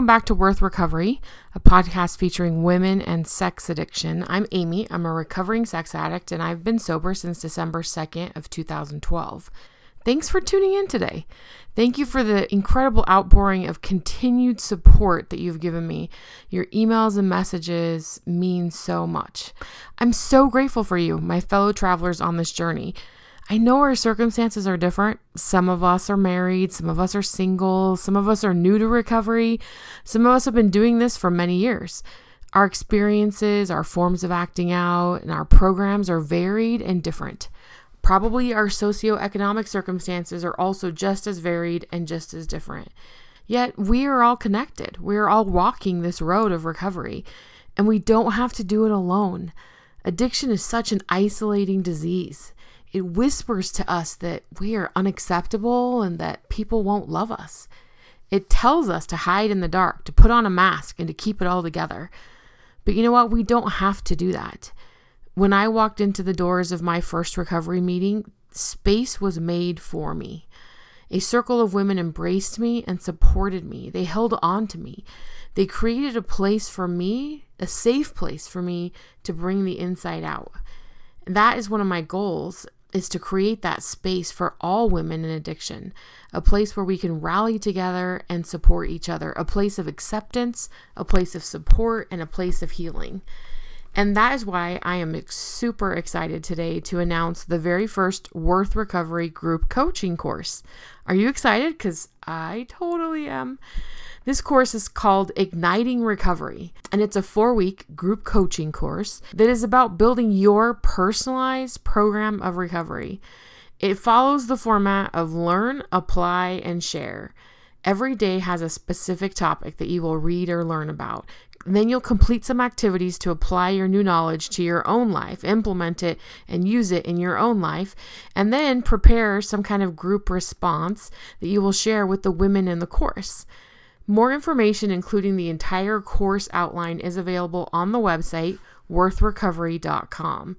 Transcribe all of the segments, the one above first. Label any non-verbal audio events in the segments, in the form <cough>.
Welcome back to Worth Recovery, a podcast featuring women and sex addiction. I'm Amy. I'm a recovering sex addict and I've been sober since December 2nd of 2012. Thanks for tuning in today. Thank you for the incredible outpouring of continued support that you've given me. Your emails and messages mean so much. I'm so grateful for you, my fellow travelers on this journey. I know our circumstances are different. Some of us are married, some of us are single, some of us are new to recovery, some of us have been doing this for many years. Our experiences, our forms of acting out, and our programs are varied and different. Probably our socioeconomic circumstances are also just as varied and just as different. Yet we are all connected. We are all walking this road of recovery, and we don't have to do it alone. Addiction is such an isolating disease it whispers to us that we are unacceptable and that people won't love us. It tells us to hide in the dark, to put on a mask, and to keep it all together. But you know what? We don't have to do that. When I walked into the doors of my first recovery meeting, space was made for me. A circle of women embraced me and supported me. They held on to me. They created a place for me, a safe place for me to bring the inside out. That is one of my goals is to create that space for all women in addiction, a place where we can rally together and support each other, a place of acceptance, a place of support, and a place of healing. And that is why I am super excited today to announce the very first Worth Recovery group coaching course. Are you excited? Because I totally am. This course is called Igniting Recovery, and it's a four week group coaching course that is about building your personalized program of recovery. It follows the format of learn, apply, and share. Every day has a specific topic that you will read or learn about. Then you'll complete some activities to apply your new knowledge to your own life, implement it, and use it in your own life, and then prepare some kind of group response that you will share with the women in the course. More information, including the entire course outline, is available on the website worthrecovery.com.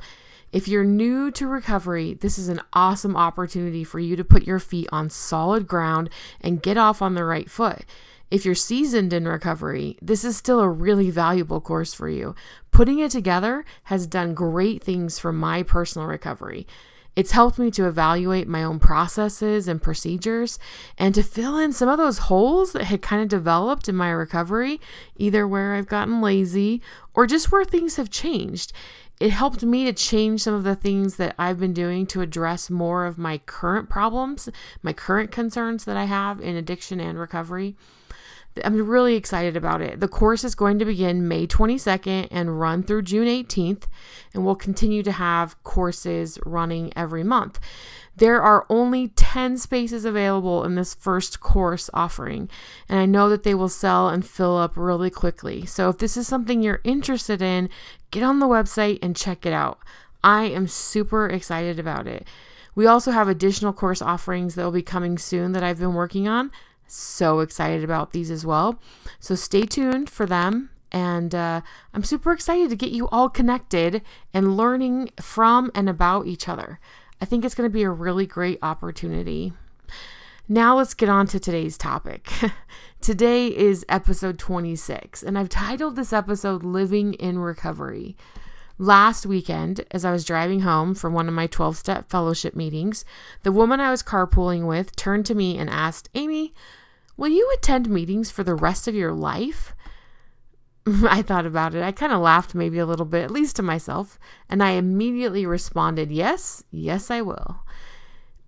If you're new to recovery, this is an awesome opportunity for you to put your feet on solid ground and get off on the right foot. If you're seasoned in recovery, this is still a really valuable course for you. Putting it together has done great things for my personal recovery. It's helped me to evaluate my own processes and procedures and to fill in some of those holes that had kind of developed in my recovery, either where I've gotten lazy or just where things have changed. It helped me to change some of the things that I've been doing to address more of my current problems, my current concerns that I have in addiction and recovery. I'm really excited about it. The course is going to begin May 22nd and run through June 18th, and we'll continue to have courses running every month. There are only 10 spaces available in this first course offering, and I know that they will sell and fill up really quickly. So if this is something you're interested in, get on the website and check it out. I am super excited about it. We also have additional course offerings that will be coming soon that I've been working on so excited about these as well. So stay tuned for them. And uh, I'm super excited to get you all connected and learning from and about each other. I think it's going to be a really great opportunity. Now let's get on to today's topic. <laughs> Today is episode 26, and I've titled this episode Living in Recovery. Last weekend, as I was driving home from one of my 12 step fellowship meetings, the woman I was carpooling with turned to me and asked, Amy, Will you attend meetings for the rest of your life? <laughs> I thought about it. I kind of laughed maybe a little bit, at least to myself, and I immediately responded, Yes, yes, I will.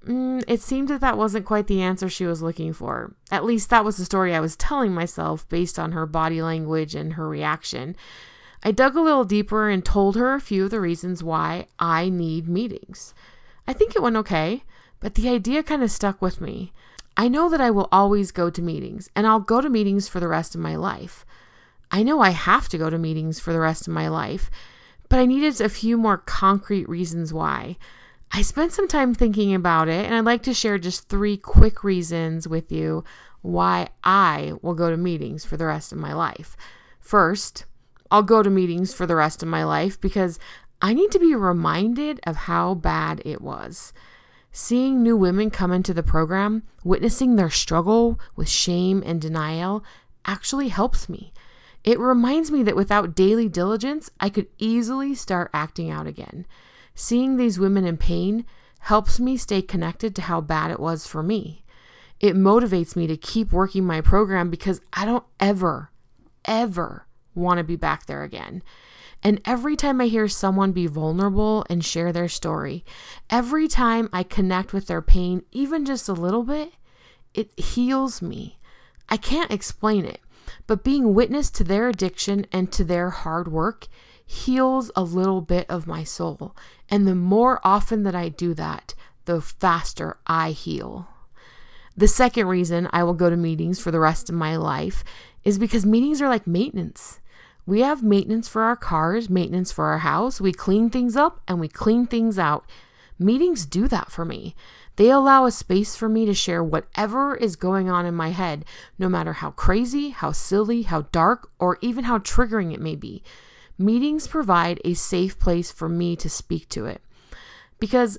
Mm, it seemed that that wasn't quite the answer she was looking for. At least that was the story I was telling myself based on her body language and her reaction. I dug a little deeper and told her a few of the reasons why I need meetings. I think it went okay, but the idea kind of stuck with me. I know that I will always go to meetings and I'll go to meetings for the rest of my life. I know I have to go to meetings for the rest of my life, but I needed a few more concrete reasons why. I spent some time thinking about it, and I'd like to share just three quick reasons with you why I will go to meetings for the rest of my life. First, I'll go to meetings for the rest of my life because I need to be reminded of how bad it was. Seeing new women come into the program, witnessing their struggle with shame and denial, actually helps me. It reminds me that without daily diligence, I could easily start acting out again. Seeing these women in pain helps me stay connected to how bad it was for me. It motivates me to keep working my program because I don't ever, ever want to be back there again. And every time I hear someone be vulnerable and share their story, every time I connect with their pain, even just a little bit, it heals me. I can't explain it, but being witness to their addiction and to their hard work heals a little bit of my soul. And the more often that I do that, the faster I heal. The second reason I will go to meetings for the rest of my life is because meetings are like maintenance. We have maintenance for our cars, maintenance for our house. We clean things up and we clean things out. Meetings do that for me. They allow a space for me to share whatever is going on in my head, no matter how crazy, how silly, how dark, or even how triggering it may be. Meetings provide a safe place for me to speak to it. Because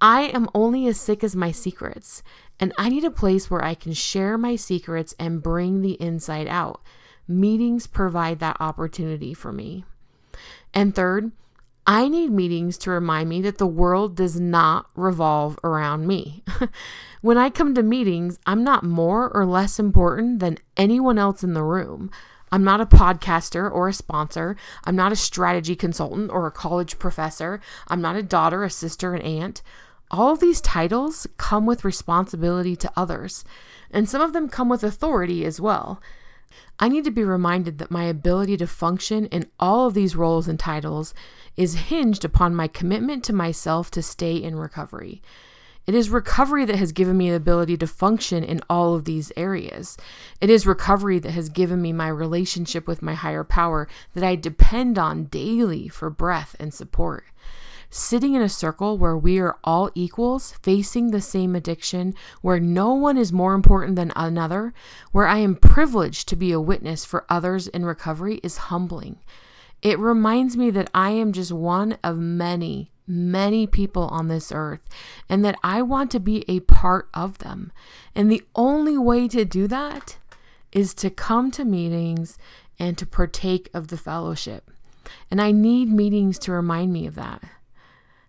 I am only as sick as my secrets, and I need a place where I can share my secrets and bring the inside out. Meetings provide that opportunity for me. And third, I need meetings to remind me that the world does not revolve around me. <laughs> when I come to meetings, I'm not more or less important than anyone else in the room. I'm not a podcaster or a sponsor. I'm not a strategy consultant or a college professor. I'm not a daughter, a sister, an aunt. All of these titles come with responsibility to others, and some of them come with authority as well. I need to be reminded that my ability to function in all of these roles and titles is hinged upon my commitment to myself to stay in recovery. It is recovery that has given me the ability to function in all of these areas. It is recovery that has given me my relationship with my higher power that I depend on daily for breath and support sitting in a circle where we are all equals, facing the same addiction, where no one is more important than another, where I am privileged to be a witness for others in recovery is humbling. It reminds me that I am just one of many, many people on this earth and that I want to be a part of them. And the only way to do that is to come to meetings and to partake of the fellowship. And I need meetings to remind me of that.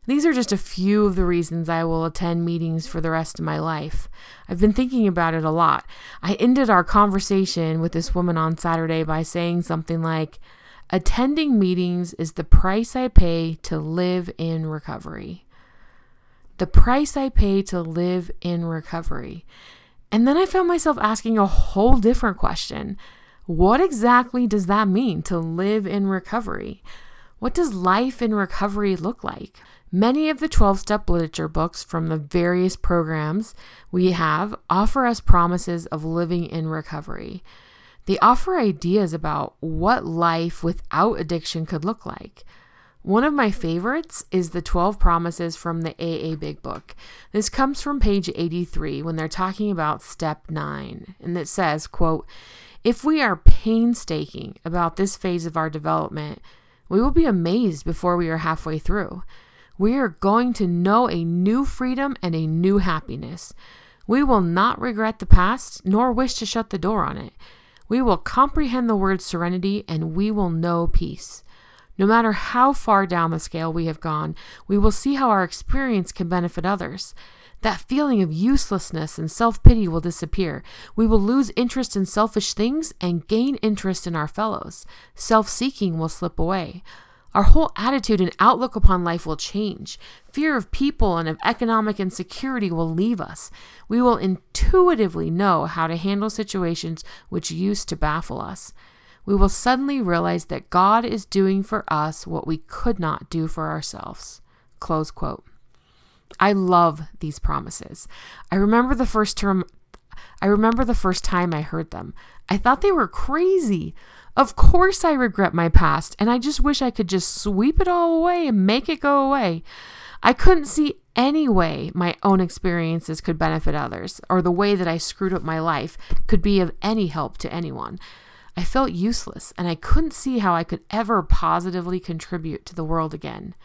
These are just a few of the reasons I will attend meetings for the rest of my life. I've been thinking about it a lot. I ended our conversation with this woman on Saturday by saying something like, Attending meetings is the price I pay to live in recovery. The price I pay to live in recovery. And then I found myself asking a whole different question. What exactly does that mean to live in recovery? What does life in recovery look like? Many of the 12 step literature books from the various programs we have offer us promises of living in recovery. They offer ideas about what life without addiction could look like. One of my favorites is the 12 promises from the AA Big Book. This comes from page 83 when they're talking about step 9 and it says, quote, "If we are painstaking about this phase of our development, we will be amazed before we are halfway through we are going to know a new freedom and a new happiness. We will not regret the past, nor wish to shut the door on it. We will comprehend the word serenity, and we will know peace. No matter how far down the scale we have gone, we will see how our experience can benefit others. That feeling of uselessness and self pity will disappear. We will lose interest in selfish things and gain interest in our fellows. Self seeking will slip away. Our whole attitude and outlook upon life will change. Fear of people and of economic insecurity will leave us. We will intuitively know how to handle situations which used to baffle us. We will suddenly realize that God is doing for us what we could not do for ourselves. Close quote. I love these promises. I remember the first term I remember the first time I heard them. I thought they were crazy. Of course, I regret my past, and I just wish I could just sweep it all away and make it go away. I couldn't see any way my own experiences could benefit others, or the way that I screwed up my life could be of any help to anyone. I felt useless, and I couldn't see how I could ever positively contribute to the world again.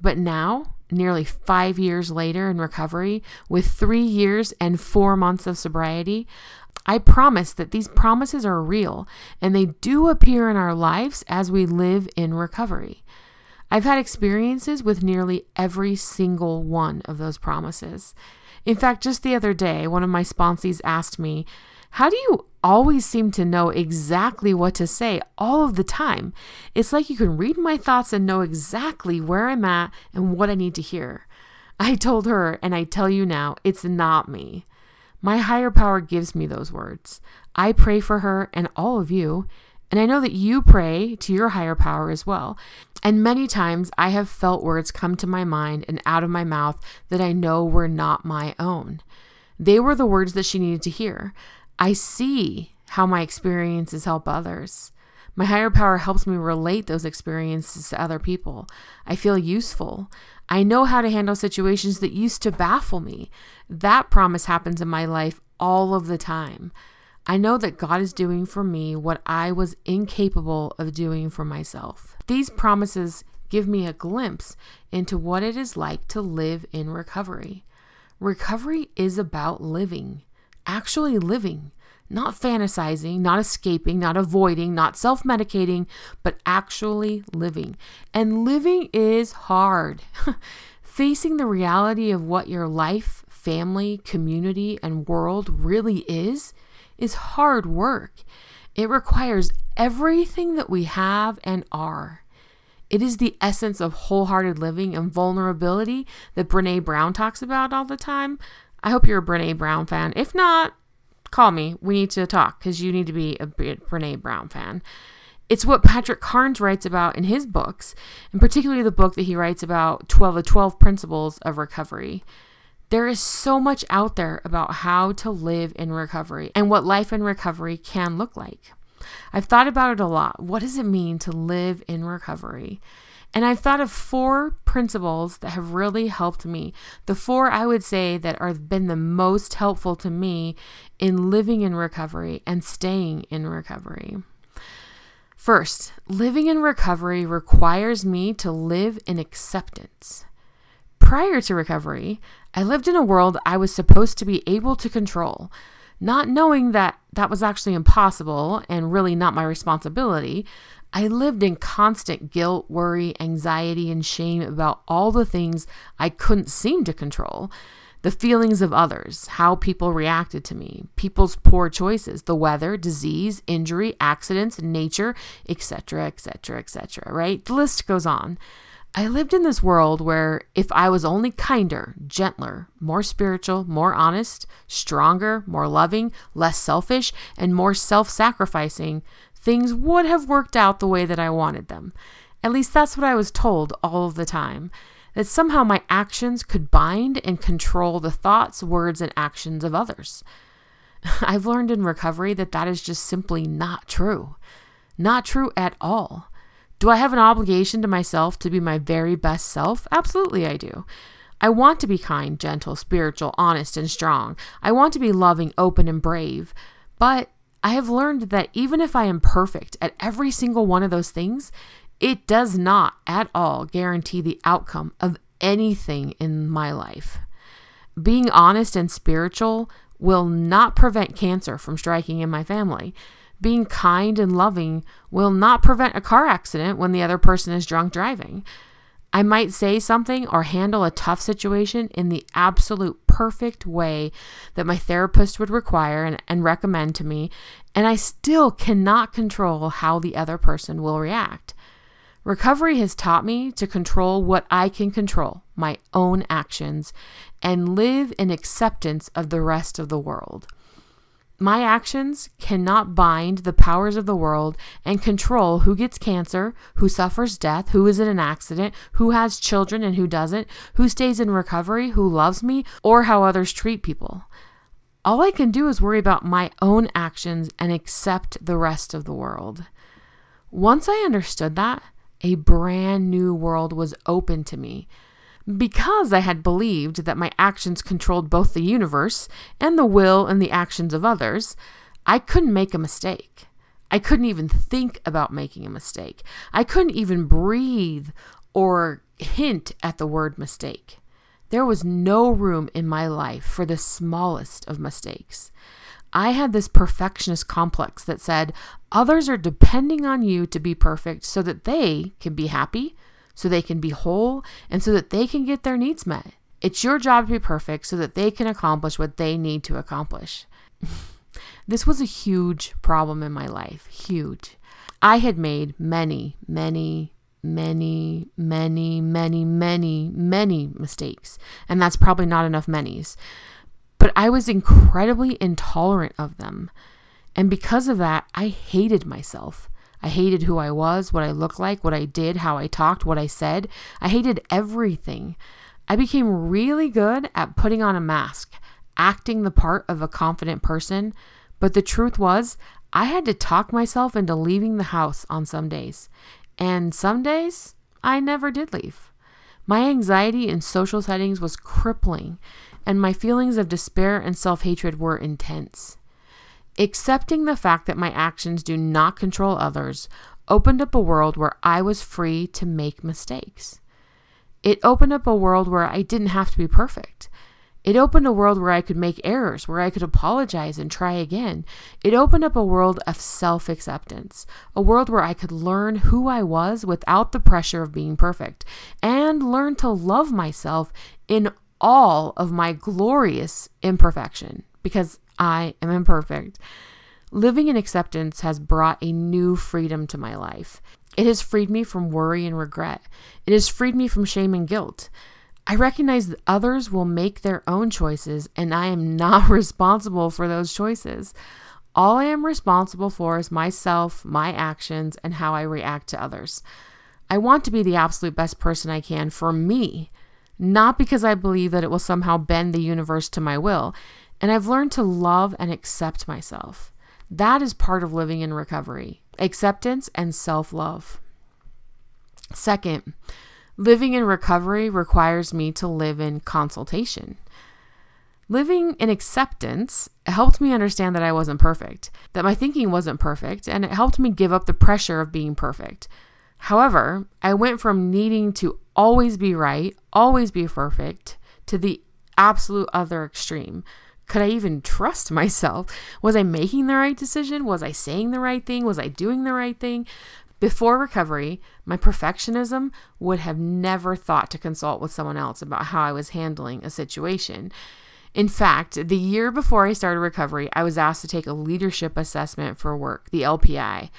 But now, nearly five years later in recovery, with three years and four months of sobriety, I promise that these promises are real and they do appear in our lives as we live in recovery. I've had experiences with nearly every single one of those promises. In fact, just the other day, one of my sponsees asked me, How do you always seem to know exactly what to say all of the time? It's like you can read my thoughts and know exactly where I'm at and what I need to hear. I told her, and I tell you now, it's not me. My higher power gives me those words. I pray for her and all of you, and I know that you pray to your higher power as well. And many times I have felt words come to my mind and out of my mouth that I know were not my own. They were the words that she needed to hear. I see how my experiences help others. My higher power helps me relate those experiences to other people. I feel useful. I know how to handle situations that used to baffle me. That promise happens in my life all of the time. I know that God is doing for me what I was incapable of doing for myself. These promises give me a glimpse into what it is like to live in recovery. Recovery is about living, actually living, not fantasizing, not escaping, not avoiding, not self medicating, but actually living. And living is hard. <laughs> Facing the reality of what your life, family, community, and world really is is hard work. It requires everything that we have and are. It is the essence of wholehearted living and vulnerability that Brene Brown talks about all the time. I hope you're a Brene Brown fan. If not, call me. We need to talk because you need to be a Brene Brown fan. It's what Patrick Carnes writes about in his books, and particularly the book that he writes about 12 the 12 principles of recovery. There is so much out there about how to live in recovery and what life in recovery can look like. I've thought about it a lot. What does it mean to live in recovery? And I've thought of four principles that have really helped me. The four I would say that have been the most helpful to me in living in recovery and staying in recovery. First, living in recovery requires me to live in acceptance. Prior to recovery, I lived in a world I was supposed to be able to control, not knowing that that was actually impossible and really not my responsibility. I lived in constant guilt, worry, anxiety, and shame about all the things I couldn't seem to control the feelings of others, how people reacted to me, people's poor choices, the weather, disease, injury, accidents, nature, etc., etc., etc., right? The list goes on. I lived in this world where if I was only kinder, gentler, more spiritual, more honest, stronger, more loving, less selfish, and more self sacrificing, things would have worked out the way that I wanted them. At least that's what I was told all of the time. That somehow my actions could bind and control the thoughts, words, and actions of others. <laughs> I've learned in recovery that that is just simply not true. Not true at all. Do I have an obligation to myself to be my very best self? Absolutely, I do. I want to be kind, gentle, spiritual, honest, and strong. I want to be loving, open, and brave. But I have learned that even if I am perfect at every single one of those things, it does not at all guarantee the outcome of anything in my life. Being honest and spiritual will not prevent cancer from striking in my family. Being kind and loving will not prevent a car accident when the other person is drunk driving. I might say something or handle a tough situation in the absolute perfect way that my therapist would require and, and, recommend to me, and I still cannot control how the other person will react. Recovery has taught me to control what I can control, my own actions, and live in acceptance of the rest of the world. My actions cannot bind the powers of the world and control who gets cancer, who suffers death, who is in an accident, who has children and who doesn't, who stays in recovery, who loves me, or how others treat people. all I can do is worry about my own actions and accept the rest of the world. Once I understood that, a brand new world was open to me. Because I had believed that my actions controlled both the universe and the will and the actions of others, I couldn't make a mistake. I couldn't even think about making a mistake. I couldn't even breathe or hint at the word mistake. There was no room in my life for the smallest of mistakes. I had this perfectionist complex that said others are depending on you to be perfect so that they can be happy, so they can be whole, and so that they can get their needs met. It's your job to be perfect so that they can accomplish what they need to accomplish. <laughs> this was a huge problem in my life. Huge. I had made many, many, many, many, many, many, many mistakes. And that's probably not enough manys. But I was incredibly intolerant of them. And because of that, I hated myself. I hated who I was, what I looked like, what I did, how I talked, what I said. I hated everything. I became really good at putting on a mask, acting the part of a confident person. But the truth was, I had to talk myself into leaving the house on some days. And some days, I never did leave. My anxiety in social settings was crippling, and my feelings of despair and self hatred were intense. Accepting the fact that my actions do not control others opened up a world where I was free to make mistakes. It opened up a world where I didn't have to be perfect. It opened a world where I could make errors, where I could apologize and try again. It opened up a world of self acceptance, a world where I could learn who I was without the pressure of being perfect, and learn to love myself in all of my glorious imperfection, because I am imperfect. Living in acceptance has brought a new freedom to my life. It has freed me from worry and regret. It has freed me from shame and guilt. I recognize that others will make their own choices, and I am not <laughs> responsible for those choices. All I am responsible for is myself, my actions, and how I react to others. I want to be the absolute best person I can for me, not because I believe that it will somehow bend the universe to my will. And I've learned to love and accept myself. That is part of living in recovery acceptance and self love. Second, Living in recovery requires me to live in consultation. Living in acceptance helped me understand that I wasn't perfect, that my thinking wasn't perfect, and it helped me give up the pressure of being perfect. However, I went from needing to always be right, always be perfect, to the absolute other extreme. Could I even trust myself? Was I making the right decision? Was I saying the right thing? Was I doing the right thing? Before recovery, my perfectionism would have never thought to consult with someone else about how I was handling a situation. In fact, the year before I started recovery, I was asked to take a leadership assessment for work, the LPI.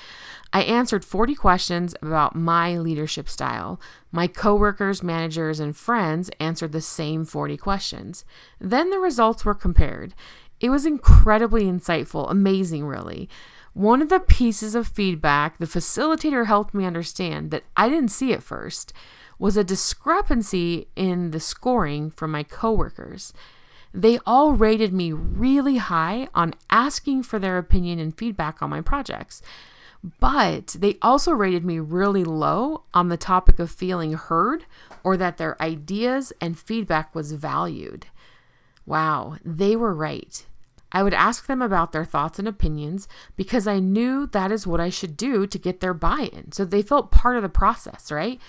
I answered 40 questions about my leadership style. My coworkers, managers, and friends answered the same 40 questions. Then the results were compared. It was incredibly insightful, amazing, really. One of the pieces of feedback the facilitator helped me understand that I didn't see at first was a discrepancy in the scoring from my coworkers. They all rated me really high on asking for their opinion and feedback on my projects, but they also rated me really low on the topic of feeling heard or that their ideas and feedback was valued. Wow, they were right. I would ask them about their thoughts and opinions because I knew that is what I should do to get their buy in. So they felt part of the process, right?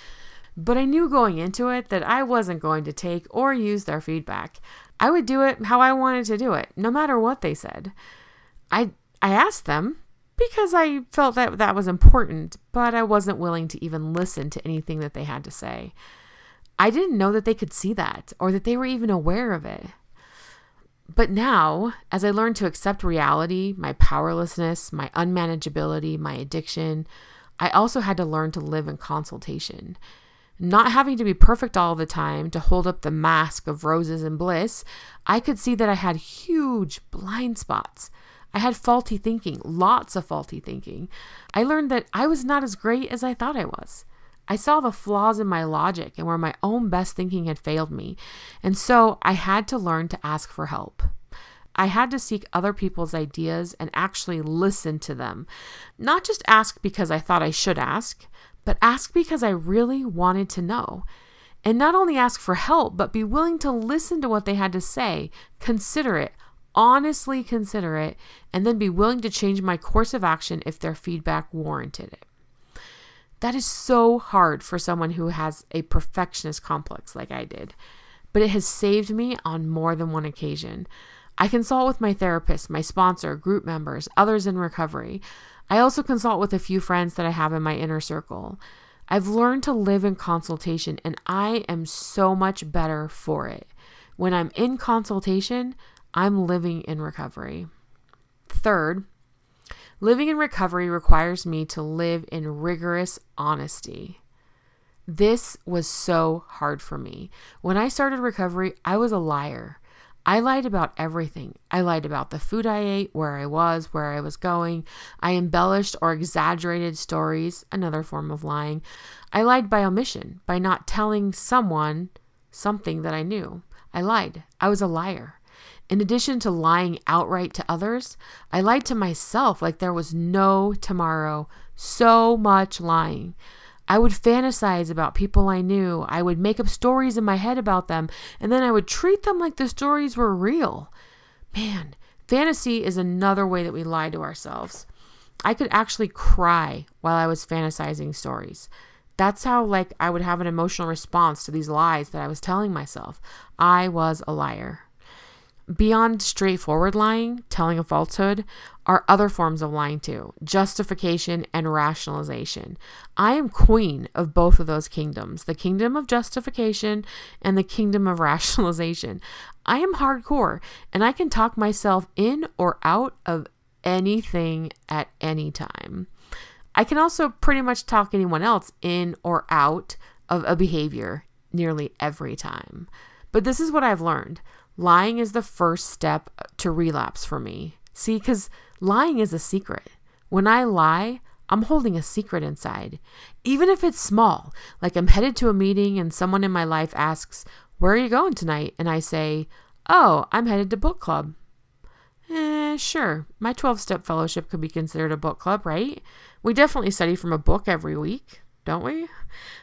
But I knew going into it that I wasn't going to take or use their feedback. I would do it how I wanted to do it, no matter what they said. I I asked them because I felt that that was important, but I wasn't willing to even listen to anything that they had to say. I didn't know that they could see that or that they were even aware of it. But now, as I learned to accept reality, my powerlessness, my unmanageability, my addiction, I also had to learn to live in consultation. Not having to be perfect all the time to hold up the mask of roses and bliss, I could see that I had huge blind spots. I had faulty thinking, lots of faulty thinking. I learned that I was not as great as I thought I was. I saw the flaws in my logic and where my own best thinking had failed me. And so I had to learn to ask for help. I had to seek other people's ideas and actually listen to them. Not just ask because I thought I should ask, but ask because I really wanted to know. And not only ask for help, but be willing to listen to what they had to say, consider it, honestly consider it, and then be willing to change my course of action if their feedback warranted it. That is so hard for someone who has a perfectionist complex like I did, but it has saved me on more than one occasion. I consult with my therapist, my sponsor, group members, others in recovery. I also consult with a few friends that I have in my inner circle. I've learned to live in consultation and I am so much better for it. When I'm in consultation, I'm living in recovery. Third, living in recovery requires me to live in rigorous honesty. This was so hard for me. When I started recovery, I was a liar. I lied about everything. I lied about the food I ate, where I was, where I was going. I embellished or exaggerated stories, another form of lying. I lied by omission, by not telling someone something that I knew. I lied. I was a liar. In addition to lying outright to others, I lied to myself like there was no tomorrow. So much lying. I would fantasize about people I knew. I would make up stories in my head about them, and then I would treat them like the stories were real. Man, fantasy is another way that we lie to ourselves. I could actually cry while I was fantasizing stories. That's how like I would have an emotional response to these lies that I was telling myself. I was a liar. Beyond straightforward lying, telling a falsehood, are other forms of lying too justification and rationalization. I am queen of both of those kingdoms the kingdom of justification and the kingdom of <laughs> rationalization. I am hardcore and I can talk myself in or out of anything at any time. I can also pretty much talk anyone else in or out of a behavior nearly every time. But this is what I've learned lying is the first step to relapse for me. See, because lying is a secret. When I lie, I'm holding a secret inside. Even if it's small, like I'm headed to a meeting and someone in my life asks, Where are you going tonight? And I say, Oh, I'm headed to book club. Eh, sure. My 12 step fellowship could be considered a book club, right? We definitely study from a book every week, don't we?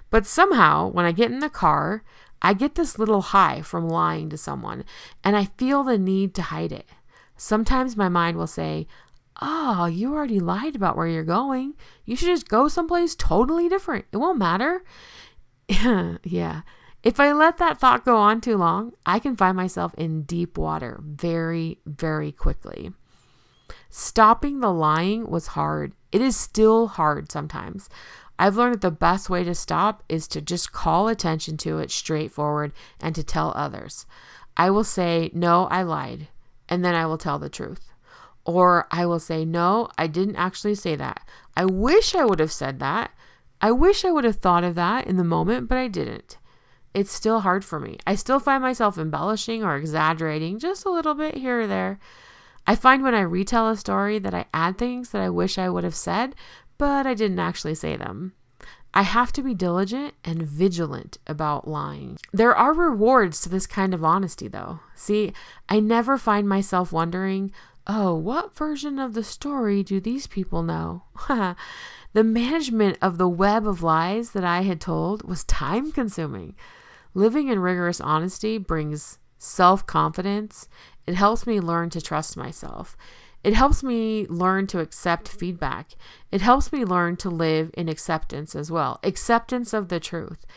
But somehow, when I get in the car, I get this little high from lying to someone, and I feel the need to hide it. Sometimes my mind will say, Oh, you already lied about where you're going. You should just go someplace totally different. It won't matter. <laughs> yeah. If I let that thought go on too long, I can find myself in deep water very, very quickly. Stopping the lying was hard. It is still hard sometimes. I've learned that the best way to stop is to just call attention to it straightforward and to tell others. I will say, No, I lied, and then I will tell the truth. Or I will say, No, I didn't actually say that. I wish I would have said that. I wish I would have thought of that in the moment, but I didn't. It's still hard for me. I still find myself embellishing or exaggerating just a little bit here or there. I find when I retell a story that I add things that I wish I would have said, but I didn't actually say them. I have to be diligent and vigilant about lying. There are rewards to this kind of honesty, though. See, I never find myself wondering, oh, what version of the story do these people know? <laughs> the management of the web of lies that I had told was time consuming. Living in rigorous honesty brings self confidence. It helps me learn to trust myself. It helps me learn to accept feedback. It helps me learn to live in acceptance as well acceptance of the truth.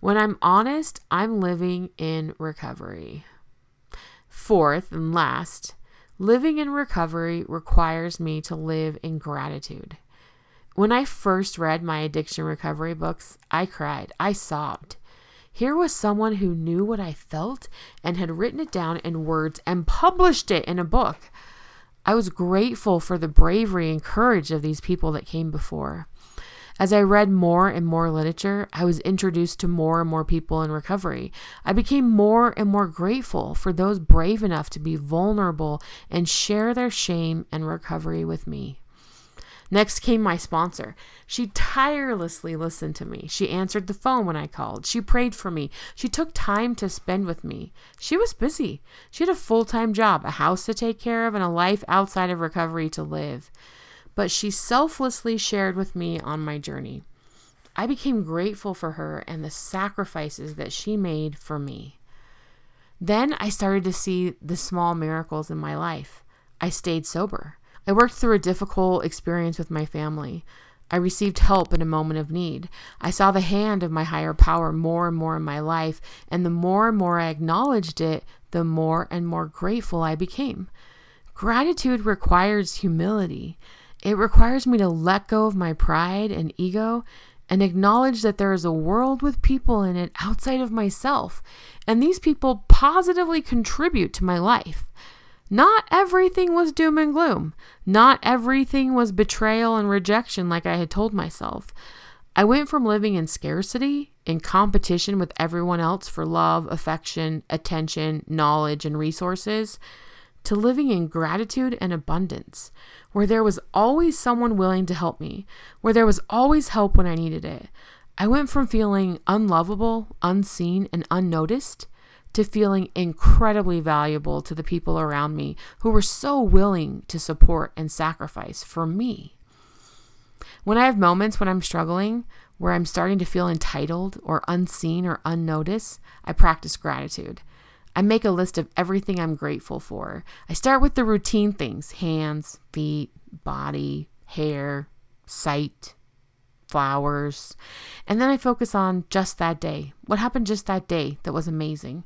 When I'm honest, I'm living in recovery. Fourth and last, living in recovery requires me to live in gratitude. When I first read my addiction recovery books, I cried. I sobbed. Here was someone who knew what I felt and had written it down in words and published it in a book. I was grateful for the bravery and courage of these people that came before. As I read more and more literature, I was introduced to more and more people in recovery. I became more and more grateful for those brave enough to be vulnerable and share their shame and recovery with me. Next came my sponsor. She tirelessly listened to me. She answered the phone when I called. She prayed for me. She took time to spend with me. She was busy. She had a full time job, a house to take care of, and a life outside of recovery to live. But she selflessly shared with me on my journey. I became grateful for her and the sacrifices that she made for me. Then I started to see the small miracles in my life. I stayed sober. I worked through a difficult experience with my family. I received help in a moment of need. I saw the hand of my higher power more and more in my life, and the more and more I acknowledged it, the more and more grateful I became. Gratitude requires humility. It requires me to let go of my pride and ego and acknowledge that there is a world with people in it outside of myself, and these people positively contribute to my life. Not everything was doom and gloom. Not everything was betrayal and rejection like I had told myself. I went from living in scarcity, in competition with everyone else for love, affection, attention, knowledge, and resources, to living in gratitude and abundance, where there was always someone willing to help me, where there was always help when I needed it. I went from feeling unlovable, unseen, and unnoticed to feeling incredibly valuable to the people around me who were so willing to support and sacrifice for me. When I have moments when I'm struggling, where I'm starting to feel entitled or unseen or unnoticed, I practice gratitude. I make a list of everything I'm grateful for. I start with the routine things hands, feet, body, hair, sight, flowers. And then I focus on just that day. What happened just that day that was amazing?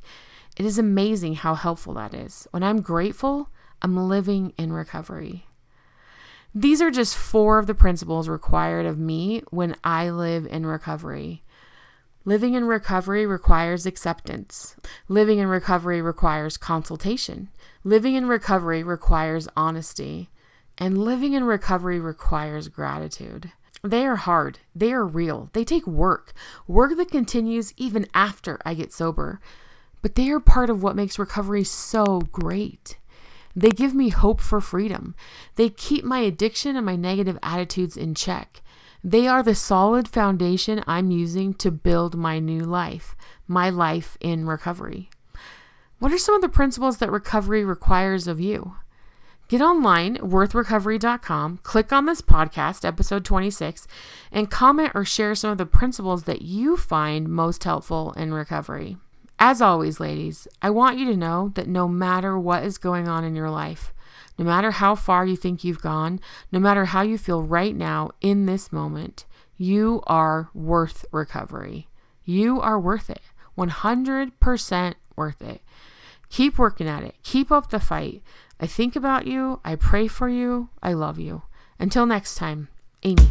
It is amazing how helpful that is. When I'm grateful, I'm living in recovery. These are just four of the principles required of me when I live in recovery. Living in recovery requires acceptance. Living in recovery requires consultation. Living in recovery requires honesty. And living in recovery requires gratitude. They are hard. They are real. They take work, work that continues even after I get sober. But they are part of what makes recovery so great. They give me hope for freedom. They keep my addiction and my negative attitudes in check. They are the solid foundation I'm using to build my new life, my life in recovery. What are some of the principles that recovery requires of you? Get online, worthrecovery.com, click on this podcast, episode 26, and comment or share some of the principles that you find most helpful in recovery. As always, ladies, I want you to know that no matter what is going on in your life, no matter how far you think you've gone, no matter how you feel right now in this moment, you are worth recovery. You are worth it. 100% worth it. Keep working at it. Keep up the fight. I think about you. I pray for you. I love you. Until next time, Amy.